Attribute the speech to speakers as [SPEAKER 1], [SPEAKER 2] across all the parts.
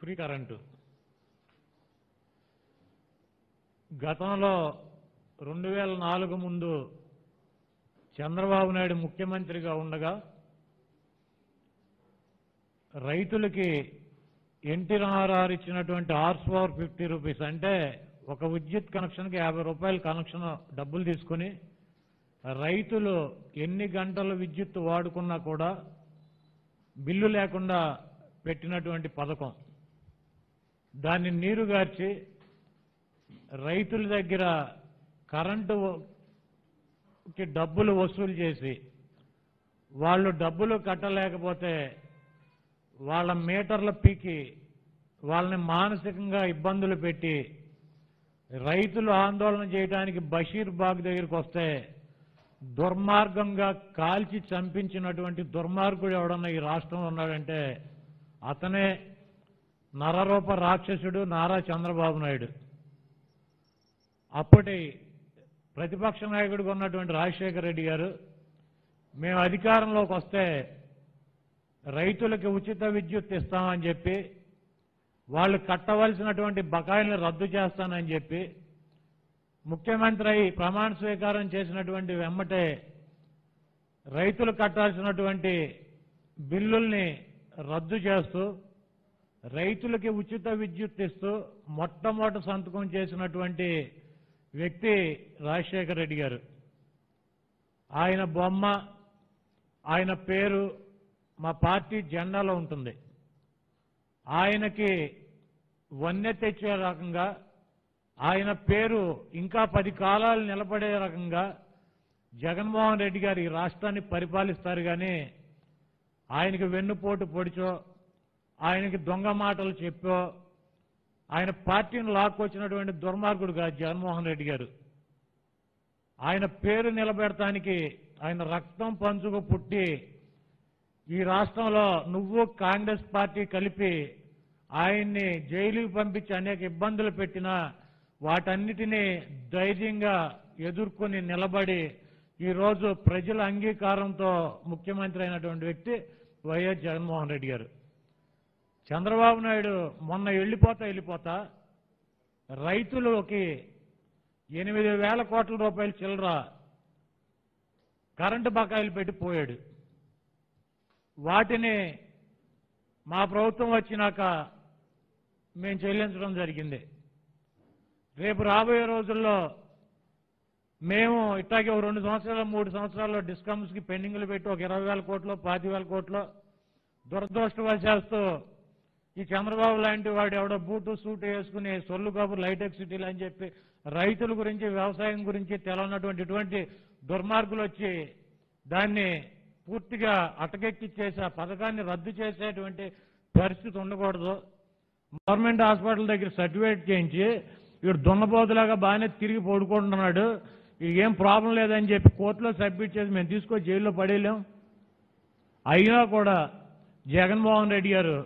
[SPEAKER 1] Free current. గతంలో రెండు వేల నాలుగు ముందు చంద్రబాబు నాయుడు ముఖ్యమంత్రిగా ఉండగా రైతులకి ఎన్టీ ఇచ్చినటువంటి ఆర్స్ పవర్ ఫిఫ్టీ రూపీస్ అంటే ఒక విద్యుత్ కనెక్షన్కి యాభై రూపాయల కనెక్షన్ డబ్బులు తీసుకుని రైతులు ఎన్ని గంటలు విద్యుత్ వాడుకున్నా కూడా బిల్లు లేకుండా పెట్టినటువంటి పథకం. దాన్ని నీరుగార్చి రైతుల దగ్గర కరెంటుకి డబ్బులు వసూలు చేసి వాళ్ళు డబ్బులు కట్టలేకపోతే వాళ్ళ మీటర్ల పీకి వాళ్ళని మానసికంగా ఇబ్బందులు పెట్టి రైతులు ఆందోళన చేయడానికి బషీర్ బాగ్ దగ్గరికి వస్తే దుర్మార్గంగా కాల్చి చంపించినటువంటి దుర్మార్గుడు ఎవడన్నా ఈ రాష్ట్రంలో ఉన్నాడంటే అతనే నరరూప రాక్షసుడు నారా చంద్రబాబు నాయుడు. అప్పటి ప్రతిపక్ష నాయకుడిగా ఉన్నటువంటి రాజశేఖర రెడ్డి గారు మేము అధికారంలోకి వస్తే రైతులకి ఉచిత విద్యుత్ ఇస్తామని చెప్పి వాళ్ళు కట్టవలసినటువంటి బకాయిల్ని రద్దు చేస్తానని చెప్పి ముఖ్యమంత్రి అయి ప్రమాణ స్వీకారం చేసినటువంటి వెమ్మటే రైతులు కట్టాల్సినటువంటి బిల్లుల్ని రద్దు చేస్తూ రైతులకి ఉచిత విద్యుత్ ఇస్తూ మొట్టమొదటి సంతకం చేసినటువంటి వ్యక్తి రాజశేఖర రెడ్డి గారు. ఆయన బొమ్మ ఆయన పేరు మా పార్టీ జెండాలో ఉంటుంది. ఆయనకి వన్నె తెచ్చే రకంగా ఆయన పేరు ఇంకా పది కాలాలు నిలబడే రకంగా జగన్మోహన్ రెడ్డి గారు ఈ రాష్ట్రాన్ని పరిపాలిస్తారు కానీ ఆయనకి వెన్నుపోటు పొడిచో ఆయనకి దొంగ మాటలు చెప్పో ఆయన పార్టీని లాక్కొచ్చినటువంటి దుర్మార్గుడు కాదు జగన్మోహన్ రెడ్డి గారు. ఆయన పేరు నిలబెడటానికి ఆయన రక్తం పంచుకు పుట్టి ఈ రాష్ట్రంలో నువ్వు కాంగ్రెస్ పార్టీ కలిపి ఆయన్ని జైలుకి పంపించి అనేక ఇబ్బందులు పెట్టినా వాటన్నిటినీ ధైర్యంగా ఎదుర్కొని నిలబడి ఈరోజు ప్రజల అంగీకారంతో ముఖ్యమంత్రి అయినటువంటి వ్యక్తి వైఎస్ జగన్మోహన్ రెడ్డి గారు. చంద్రబాబు నాయుడు మొన్న వెళ్ళిపోతా వెళ్ళిపోతా రైతులకి ఎనిమిది వేల కోట్ల రూపాయల చిల్లర కరెంటు బకాయిలు పెట్టి పోయాడు. వాటిని మా ప్రభుత్వం వచ్చినాక మేము చెల్లించడం జరిగింది. రేపు రాబోయే రోజుల్లో మేము ఇట్లాగే ఒక రెండు సంవత్సరాలు మూడు సంవత్సరాల్లో డిస్కమ్స్కి పెండింగ్లు పెట్టి ఒక ఇరవై వేల కోట్లు పాతి వేల కోట్లు దురదృష్టవశాస్తూ ఈ చంద్రబాబు లాంటి వాడు ఎవడో బూటు సూట్ వేసుకుని సొల్లు కబుర్లు హైటెక్ సిటీలు అని చెప్పి రైతుల గురించి వ్యవసాయం గురించి తెలవనటువంటి ఇటువంటి దుర్మార్గులు వచ్చి దాన్ని పూర్తిగా అటకెక్కిచ్చేసి ఆ పథకాన్ని రద్దు చేసేటువంటి పరిస్థితి ఉండకూడదు. గవర్నమెంట్ హాస్పిటల్ దగ్గర సర్టిఫికేట్ చేయించి వీడు దున్నపోతులాగా బాగానే తిరిగి పడుకుంటున్నాడు. ఏం ప్రాబ్లం లేదని చెప్పి కోర్టులో సబ్మిట్ చేసి మేము తీసుకొని జైల్లో పడేయలేం. అయినా కూడా జగన్మోహన్ రెడ్డి గారు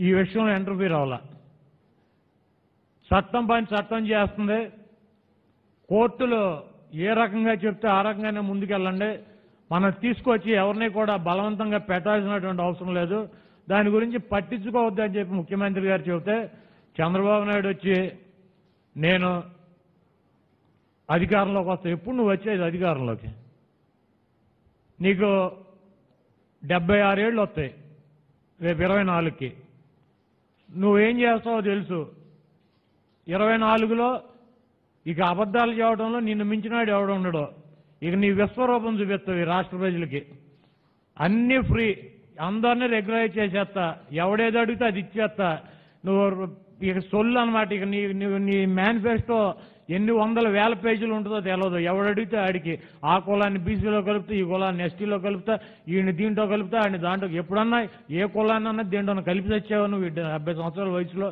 [SPEAKER 1] ఈ విషయంలో ఇంటర్ఫీర్ అవ్వాల చట్టం పని చట్టం చేస్తుంది. కోర్టులు ఏ రకంగా చెప్తే ఆ రకంగానే ముందుకెళ్ళండి. మనం తీసుకొచ్చి ఎవరిని కూడా బలవంతంగా పెట్టాల్సినటువంటి అవసరం లేదు. దాని గురించి పట్టించుకోవద్దని చెప్పి ముఖ్యమంత్రి గారు చెబితే చంద్రబాబు నాయుడు వచ్చి నేను అధికారంలోకి వస్తా. ఎప్పుడు నువ్వు వచ్చేది అధికారంలోకి? నీకు డెబ్బై ఆరేళ్ళు వస్తాయి. రేపు ఇరవై నాలుగుకి. నువ్వేం చేస్తావో తెలుసు. ఇరవై నాలుగులో ఇక అబద్ధాలు చేయడంలో నిన్ను మించినాడు ఎవడు ఉండడు. ఇక నీ విశ్వరూపం చూపిస్తావు ఈ రాష్ట్ర ప్రజలకి. అన్నీ ఫ్రీ. అందరినీ రెగ్యులైజ్ చేసేస్తా. ఎవడేది అడిగితే అది ఇచ్చేస్తా. నువ్వు ఇక సొల్లు అనమాట ఇక నీ నువ్వు నీ మేనిఫెస్టో ఎన్ని వందల వేల పేజీలు ఉంటుందో తెలియదు ఎవడు అడిగితే ఆడికి. ఆ కులాన్ని బీసీలో కలుపుతా ఈ కులాన్ని ఎస్టీలో కలుపుతా ఈయన దీంట్లో కలుపుతా ఆయన దాంట్లో. ఎప్పుడన్నా ఏ కులాన్ని అన్నా దీంట్లో కలిపి తెచ్చావు నువ్వు. డెబ్బై సంవత్సరాల వయసులో.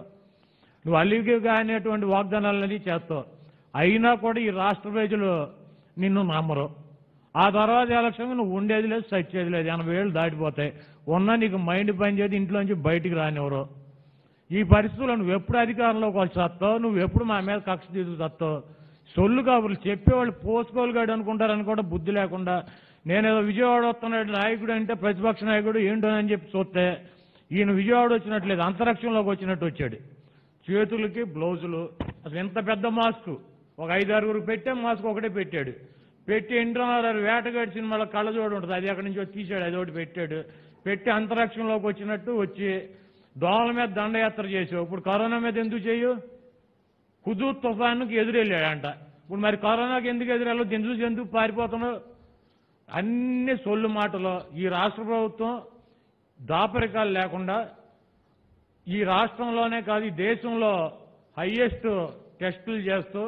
[SPEAKER 1] నువ్వు అలివిగా అనేటువంటి వాగ్దానాలన్నీ చేస్తావు. అయినా కూడా ఈ రాష్ట్ర ప్రజలు నిన్ను నమ్మరు. ఆ తర్వాత ఎలక్షన్ నువ్వు ఉండేది లేదు సచ్చేది లేదు. ఎనభై ఏళ్ళు దాటిపోతాయి. ఉన్నా నీకు మైండ్ పని చేసి ఇంట్లోంచి బయటికి రానివ్వరు. ఈ పరిస్థితుల్లో నువ్వు ఎప్పుడు అధికారంలోకి వచ్చి వస్తావు? నువ్వు ఎప్పుడు మా మీద కక్ష తీసు వస్తావు సొల్లు కాబులు చెప్పేవాళ్ళు పోసుకోలుగాడు అనుకుంటారని కూడా బుద్ధి లేకుండా నేనేదో విజయవాడ వస్తున్నాడు నాయకుడు అంటే ప్రతిపక్ష నాయకుడు ఏంటో అని చెప్పి చూస్తే ఈయన విజయవాడ వచ్చినట్లేదు అంతరిక్షంలోకి వచ్చినట్టు వచ్చాడు. చేతులకి బ్లౌజులు. అసలు ఎంత పెద్ద మాస్క్? ఒక ఐదు ఆరుగురు పెట్టే మాస్క్ ఒకటే పెట్టాడు. పెట్టి ఇంద్రనారాయణ వేటగాడి సినిమాలో కళ్ళజోడు ఉంటుంది అది అక్కడి నుంచి తీశాడు అది ఒకటి పెట్టాడు. పెట్టి అంతరిక్షంలోకి వచ్చినట్టు వచ్చి దోమల మీద దండయాత్ర చేసావు. ఇప్పుడు కరోనా మీద ఎందుకు చేయు? హుజూ తుఫానుకి ఎదురెళ్ళాడంట. ఇప్పుడు మరి కరోనాకి ఎందుకు ఎదురెళ్ళదు ఎందుకు ఎందుకు పారిపోతున్నావు. అన్ని సొల్లు మాటలు. ఈ రాష్ట్ర ప్రభుత్వం దాపరికాలు లేకుండా ఈ రాష్ట్రంలోనే కాదు ఈ దేశంలో హయ్యెస్ట్ టెస్టులు చేస్తూ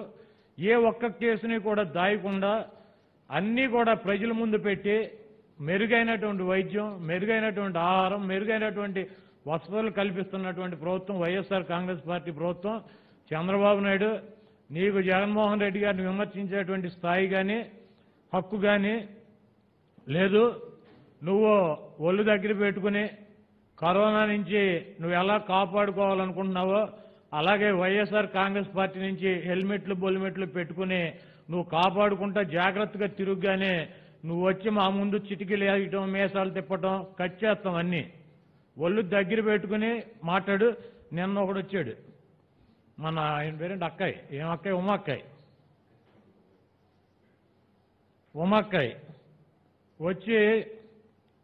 [SPEAKER 1] ఏ ఒక్క కేసుని కూడా దాయకుండా అన్నీ కూడా ప్రజల ముందు పెట్టి మెరుగైనటువంటి వైద్యం మెరుగైనటువంటి ఆహారం మెరుగైనటువంటి వసతులు కల్పిస్తున్నటువంటి ప్రభుత్వం వైఎస్ఆర్ కాంగ్రెస్ పార్టీ ప్రభుత్వం చంద్రబాబు నాయుడు నీకు జగన్మోహన్ రెడ్డి గారిని విమర్శించేటువంటి స్థాయి కానీ హక్కు కానీ లేదు. నువ్వు ఒళ్ళు దగ్గర పెట్టుకుని కరోనా నుంచి నువ్వు ఎలా కాపాడుకోవాలనుకుంటున్నావో అలాగే వైఎస్ఆర్ కాంగ్రెస్ పార్టీ నుంచి హెల్మెట్లు బొల్మెట్లు పెట్టుకుని నువ్వు కాపాడుకుంటా జాగ్రత్తగా తిరుగ్గానే నువ్వు వచ్చి మా ముందు చిటికీలు వేయటం మేసాలు తిప్పటం కట్ చేస్తాం అన్నీ. ఒళ్ళు దగ్గర పెట్టుకుని మాట్లాడు. నిన్న ఒకడు వచ్చాడు. మన ఆయన పేరేంటి? అక్కాయి ఏం అక్కాయ్ ఉమాక్కాయ్ ఉమాక్కాయ్ వచ్చి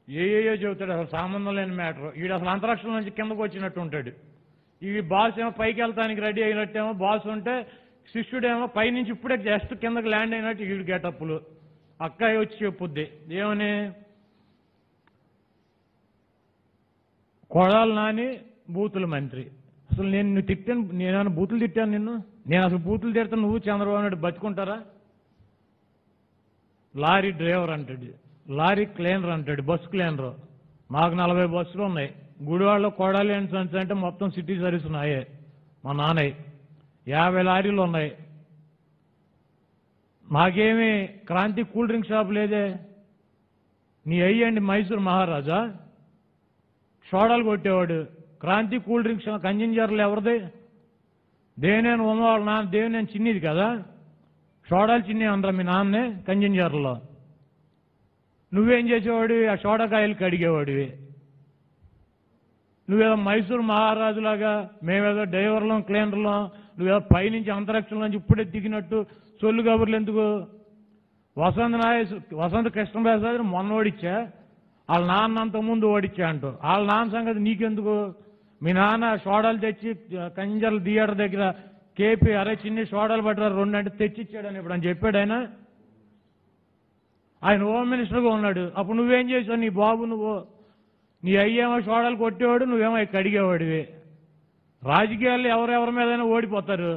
[SPEAKER 1] ఏ ఏయో చెబుతాడు. అసలు సంబంధం లేని మ్యాటర్. వీడు అసలు అంతరిక్షం నుంచి కిందకు వచ్చినట్టు ఉంటాడు. ఈ బాస్ ఏమో పైకి వెళ్తానికి రెడీ అయినట్టేమో. బాస్ ఉంటే శిష్యుడేమో పైనుంచి ఇప్పుడే జస్ట్ కిందకి ల్యాండ్ అయినట్టు వీడు గెటప్పులు అక్కాయి వచ్చి చెప్పుద్ది. ఏమని? కొడాలి నాని బూతుల మంత్రి. అసలు నేను నువ్వు తిట్టాను నేను బూతులు తిట్టాను నిన్ను? నేను అసలు బూతులు తిడతాను నువ్వు చంద్రబాబు నాయుడు బతుకుంటారా? లారీ డ్రైవర్ అంటాడు లారీ క్లీనర్ అంటాడు బస్సు క్లీనర్. మాకు నలభై బస్సులు ఉన్నాయి. గుడివాడలో కొడాలి అని అంటే మొత్తం సిటీ సర్వీస్ ఉన్నాయే. మా నాన్నయ్య. యాభై లారీలు ఉన్నాయి. మాకేమి క్రాంతి కూల్ డ్రింక్ షాప్ లేదే? నీ అయ్యండి మైసూర్ మహారాజా. సోడాలు కొట్టేవాడు. క్రాంతి కూల్ డ్రింక్స్ షాప్ కంజింజర్లు ఎవరిది? దేనేను ఉమ్మవాళ్ళ నాన్న దేవినేని చిన్నిది కదా? సోడాలు చిన్ని అనరా మీ నాన్నే కంజింజర్లో నువ్వేం చేసేవాడివి? ఆ సోడాకాయలు కడిగేవాడివి. నువ్వేదో మైసూరు మహారాజులాగా మేమేదో డ్రైవర్లం క్లీనర్లం నువ్వేదో పైనుంచి అంతరిక్షంలో నుంచి ఇప్పుడే దిగినట్టు సొల్లు కబుర్లు ఎందుకు? వసంత నాయ వసంత కృష్ణప్రసాద్ మొన్న ఓడిచ్చా వాళ్ళ నాన్న అంత ముందు ఓడిచ్చా అంటూ వాళ్ళ నాన్న సంగతి నీకెందుకు? మీ నాన్న సోడాలు తెచ్చి కంజర్ల థియేటర్ దగ్గర కేపీ అరే చిన్ని సోడాలు పట్టారు రెండు అంటే తెచ్చిచ్చాడని ఇప్పుడు అని చెప్పాడు ఆయన. ఆయన హోమ్ మినిస్టర్గా ఉన్నాడు. అప్పుడు నువ్వేం చేసావు? నీ బాబు నువ్వు నీ అయ్యేమో సోడాలు కొట్టేవాడు నువ్వేమో కడిగేవాడివి రాజకీయాల్లో ఎవరెవరి మీదైనా ఓడిపోతారు.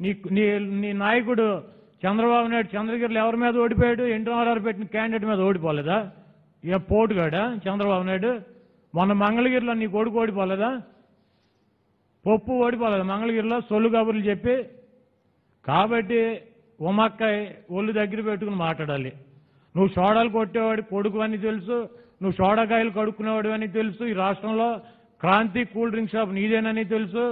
[SPEAKER 1] నీ నీ నీ నాయకుడు చంద్రబాబు నాయుడు చంద్రగిరిలో ఎవరి మీద ఓడిపోయాడు? ఎన్టీ పెట్టిన క్యాండిడేట్ మీద ఓడిపోలేదా? ఏ పోటుగాడా చంద్రబాబు నాయుడు మొన్న మంగళగిరిలో నీ కొడుకు ఓడిపోలేదా? పప్పు ఓడిపోలేదు మంగళగిరిలో? సొల్లు కబుర్లు చెప్పి కాబట్టి ఉమక్కాయ్ ఒళ్ళు దగ్గర పెట్టుకుని మాట్లాడాలి. నువ్వు సోడాలు కొట్టేవాడి కొడుకు అని తెలుసు నువ్వు సోడాకాయలు కడుక్కునేవాడు అని తెలుసు ఈ రాష్ట్రంలో క్రాంతి కూల్ డ్రింక్ షాప్ నీదేనని తెలుసు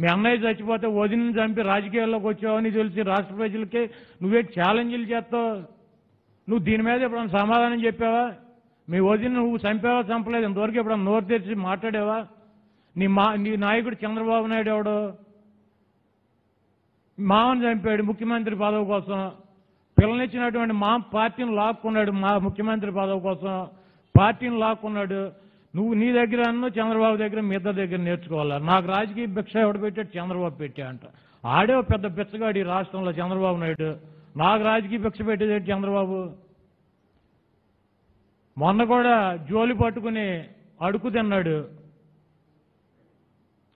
[SPEAKER 1] మీ అన్నయ్య చచ్చిపోతే వదిన చంపి రాజకీయాల్లోకి వచ్చావని తెలిసి రాష్ట్ర ప్రజలకి నువ్వే ఛాలెంజ్లు చేస్తావు. నువ్వు దీని మీద ఎప్పుడైనా సమాధానం చెప్పావా? మీ వదిన నువ్వు చంపావా చంపలేదు? ఇంతవరకు ఎప్పుడన్నా నోరు తెరిచి మాట్లాడేవా? నీ మా నీ నాయకుడు చంద్రబాబు నాయుడు ఎవడు? మామను చంపాడు ముఖ్యమంత్రి పదవి కోసం. పిల్లనిచ్చినటువంటి మా పార్టీని లాక్కున్నాడు మా ముఖ్యమంత్రి పదవి కోసం. పార్టీని లాక్కున్నాడు. నువ్వు నీ దగ్గర అన్న చంద్రబాబు దగ్గర మీ ఇద్దరు దగ్గర నేర్చుకోవాలా? నాకు రాజకీయ భిక్ష ఎవడు పెట్టాడు? చంద్రబాబు పెట్టా అంట. ఆడే పెద్ద బిచ్చగాడు ఈ రాష్ట్రంలో చంద్రబాబు నాయుడు. నాకు రాజకీయ భిక్ష పెట్టేది చంద్రబాబు? మొన్న కూడా జోలి పట్టుకుని అడుగు తిన్నాడు.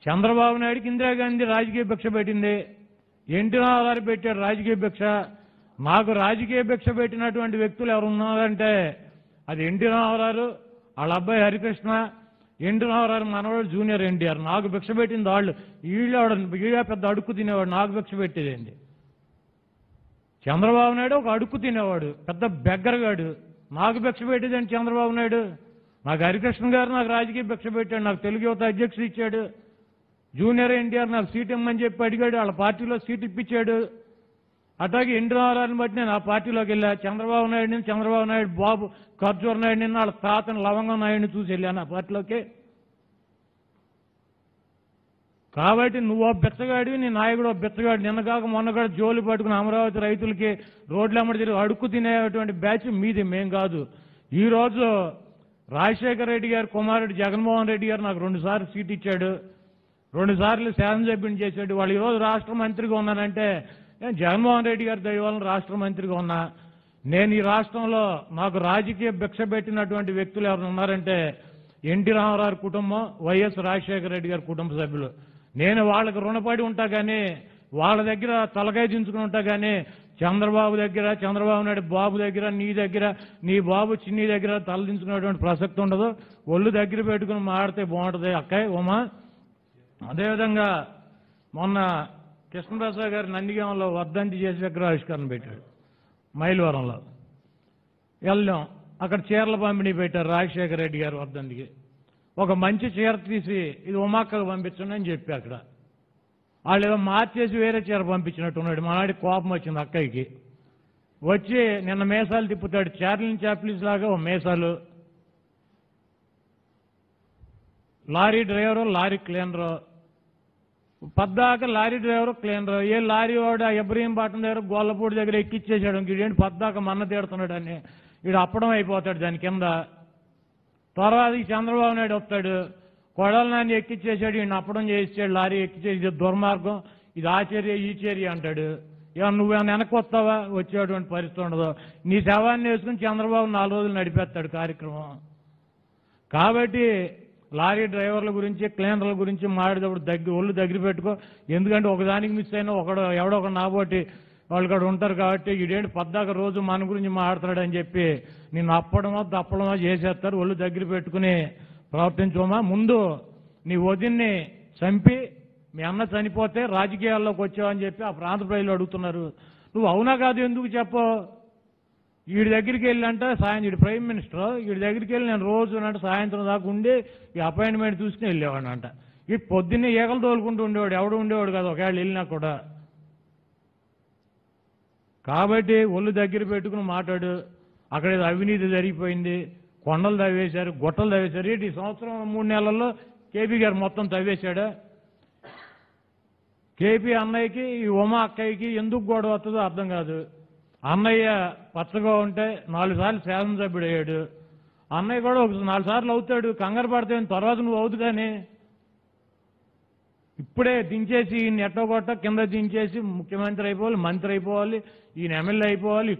[SPEAKER 1] చంద్రబాబు నాయుడుకి ఇందిరాగాంధీ రాజకీయ భిక్ష పెట్టింది. ఎన్టీ రామారావు పెట్టాడు రాజకీయ భిక్ష. నాకు రాజకీయ భిక్ష పెట్టినటువంటి వ్యక్తులు ఎవరు ఉన్నారంటే అది ఎన్టీ రామారావు వాళ్ళ అబ్బాయి హరికృష్ణ ఎన్టీ రామారావు మనవాడు జూనియర్ ఎన్టీఆర్. నాకు భిక్ష పెట్టింది వాళ్ళు. వీళ్ళ వీళ్ళ పెద్ద అడుక్కు తినేవాడు. నాకు భిక్ష పెట్టేదండి చంద్రబాబు నాయుడు ఒక అడుక్కు తినేవాడు. పెద్ద బెగ్గరగాడు. నాకు భిక్ష పెట్టేదండి చంద్రబాబు నాయుడు. నాకు హరికృష్ణ గారు నాకు రాజకీయ భిక్ష పెట్టాడు. నాకు తెలుగు యువత అధ్యక్షుడు ఇచ్చాడు. జూనియర్ ఎన్టీఆర్ నాకు సీట్ ఇమ్మని చెప్పి అడిగాడు. వాళ్ళ పార్టీలో సీట్ ఇప్పించాడు. అట్లాగే ఎన్టీ రావాలని బట్టి నేను ఆ పార్టీలోకి వెళ్ళా. చంద్రబాబు నాయుడిని చంద్రబాబు నాయుడు బాబు ఖర్జూర్ నాయుడిని వాళ్ళ తాతను లవంగం నాయుడిని చూసి వెళ్ళాను ఆ పార్టీలోకి. కాబట్టి నువ్వు బిచ్చగాడివి నీ నాయకుడు బిచ్చగాడు నిన్న కాక మొన్న కూడా జోలు పట్టుకుని అమరావతి రైతులకి రోడ్ల అమ్మడి తిరిగి అడుక్కు తినేటువంటి బ్యాచ్ మీది మేం కాదు. ఈ రోజు రాజశేఖర రెడ్డి గారు కుమారుడు జగన్మోహన్ రెడ్డి గారు నాకు రెండుసార్లు సీట్ ఇచ్చాడు. రెండుసార్లు శాసనసభ్యుని చేశాడు. వాళ్ళు ఈరోజు రాష్ట్ర మంత్రిగా ఉన్నానంటే నేను జగన్మోహన్ రెడ్డి గారి దయవాలను రాష్ట్ర మంత్రిగా ఉన్నా? నేను ఈ రాష్ట్రంలో నాకు రాజకీయ భిక్ష పెట్టినటువంటి వ్యక్తులు ఎవరు ఉన్నారంటే ఎన్టీ రామారావు కుటుంబం వైఎస్ రాజశేఖర రెడ్డి గారి కుటుంబ సభ్యులు. నేను వాళ్ళకి రుణపడి ఉంటా కానీ వాళ్ళ దగ్గర తలకాయ దించుకుని ఉంటా కానీ చంద్రబాబు దగ్గర చంద్రబాబు నాయుడు బాబు దగ్గర నీ దగ్గర నీ బాబు చిన్ని దగ్గర తలదించుకునేటువంటి ప్రసక్తి ఉండదు. ఒళ్ళు దగ్గర పెట్టుకుని మాడితే బాగుంటుంది అక్కయ్య ఉమా. అదేవిధంగా మొన్న కృష్ణప్రసాద్ గారు నందిగామంలో వర్ధంతి చేసి విగ్రహావిష్కరణ పెట్టాడు మైలవరంలో. వెళ్ళాం. అక్కడ చీరల పంపిణీ పెట్టారు రాజశేఖర రెడ్డి గారు వర్ధంతికి. ఒక మంచి చీర తీసి ఇది ఉమాక్కకు పంపించండి అని చెప్పి అక్కడ. వాళ్ళు ఏదో మార్చేసి వేరే చీర పంపించినట్టు ఉన్నాడు. మనాడి కోపం వచ్చింది అక్కయ్యకి. వచ్చి నిన్న మేసాలు తిప్పుతాడు. చార్లిన్ చాప్లీస్ లాగా ఓ మేసాలు. Lorry driver lorry cleaner. పద్దాక లారీ డ్రైవరు క్లీనరు. ఏ లారీ వాడు ఆ పాటం దగ్గర గోల్లపూడి దగ్గర ఎక్కిచ్చేసాడు. ఇంకేంటి పద్దాక మన్న తీడుతున్నాడు అని. వీడు అప్పడం అయిపోతాడు దాని కింద. తర్వాత ఈ చంద్రబాబు నాయుడు వస్తాడు. కొడల నాన్ని ఎక్కిచ్చేసాడు ఈయన అప్పడం చేయించాడు లారీ ఎక్కిచ్చేది ఇది దుర్మార్గం ఇది ఆచర్య ఈ చర్య అంటాడు. ఇక నువ్వేమైనా వెనక్కి వస్తావా? వచ్చేటువంటి పరిస్థితి ఉండదు. నీ శవాన్ని వేసుకుని చంద్రబాబు నాలుగు రోజులు నడిపేస్తాడు కార్యక్రమం. కాబట్టి లారీ డ్రైవర్ల గురించి క్లీనర్ల గురించి మాడేటప్పుడు దగ్గర ఒళ్ళు దగ్గర పెట్టుకో. ఎందుకంటే ఒకదానికి మిస్ అయినా ఒకడు ఎవడో ఒక నాబోటి వాళ్ళు కూడా ఉంటారు కాబట్టి ఇదేంటి పద్దాక రోజు మన గురించి మాట్లాడతాడని చెప్పి నేను అప్పడమో తప్పడమో చేసేస్తారు. ఒళ్ళు దగ్గర పెట్టుకుని ప్రవర్తించమా? ముందు నీ వదిన్ని చంపి మీ అన్న చనిపోతే రాజకీయాల్లోకి వచ్చావని చెప్పి ఆ ప్రాంత ప్రజలు అడుగుతున్నారు. నువ్వు అవునా కాదు ఎందుకు చెప్పవు వీడి దగ్గరికి వెళ్ళంటే సాయం వీడి ప్రైమ్ మినిస్టర్ వీడి దగ్గరికి వెళ్ళి నేను రోజు అంటే సాయంత్రం దాకా ఉండి ఈ అపాయింట్మెంట్ చూసుకుని వెళ్ళేవాడు అంట ఈ పొద్దున్నే ఈగలు తోలుకుంటూ ఉండేవాడు. ఎవడు ఉండేవాడు కదా. ఒకవేళ వెళ్ళినా కూడా. కాబట్టి ఒళ్ళు దగ్గర పెట్టుకుని మాట్లాడు. అక్కడ ఏదో అవినీతి జరిగిపోయింది. కొండలు తవ్వేశారు గుట్టలు తవ్వేశారు. ఏంటి ఈ సంవత్సరం మూడు నెలల్లో కేపీ గారు మొత్తం తవ్వేశాడా? కేపీ అన్నయ్యకి ఈ ఉమా అక్కయ్యకి ఎందుకు గొడవ వస్తుందో అర్థం కాదు. అన్నయ్య పచ్చగా ఉంటే నాలుగు సార్లు శాసనసభ్యుడు అయ్యాడు అన్నయ్య కూడా ఒక నాలుగు సార్లు అవుతాడు. కంగారు పడితే తర్వాత నువ్వు అవుతు కానీ ఇప్పుడే దించేసి ఈయన ఎట్టగొట్ట కింద దించేసి ముఖ్యమంత్రి అయిపోవాలి మంత్రి అయిపోవాలి ఈయన ఎమ్మెల్యే అయిపోవాలి ఈ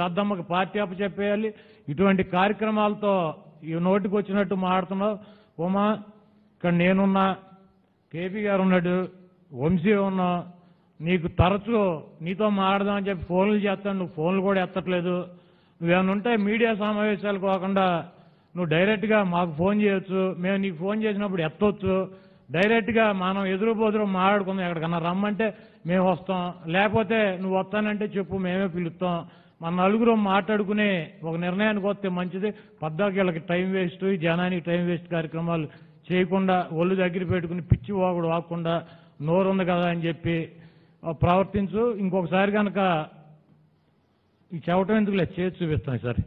[SPEAKER 1] దద్దమ్మకి పార్టీ అప్పచెప్పేయాలి. ఇటువంటి కార్యక్రమాలతో ఈ నోటికి వచ్చినట్టు మాడుతున్నావు ఉమా ఇక్కడ నేనున్నా కేపీ గారు ఉన్నాడు వంశీ ఉన్నా నీకు తరచూ నీతో మాట్లాడదామని చెప్పి ఫోన్లు చేస్తాను నువ్వు ఫోన్లు కూడా ఎత్తట్లేదు. నువ్వేమైనా ఉంటే మీడియా సమావేశాలు కాకుండా నువ్వు డైరెక్ట్గా మాకు ఫోన్ చేయొచ్చు. మేము నీకు ఫోన్ చేసినప్పుడు ఎత్తవచ్చు డైరెక్ట్గా మనం ఎదురు బోదురు మాట్లాడుకుందాం ఎక్కడికన్నా రమ్మంటే మేము వస్తాం. లేకపోతే నువ్వు వస్తానంటే చెప్పు మేమే పిలుస్తాం. మన నలుగురు మాట్లాడుకునే ఒక నిర్ణయానికి వస్తే మంచిది. పద్దాకి టైం వేస్ట్ జనానికి టైం వేస్ట్ కార్యక్రమాలు చేయకుండా ఒళ్ళు దగ్గర పెట్టుకుని పిచ్చి వాగుడు వాకుండా నోరుంది కదా అని చెప్పి ప్రవర్తించు. ఇంకొకసారి కనుక ఈ చెవటం ఎందుకు లేదు చేసి చూపిస్తాను సరే.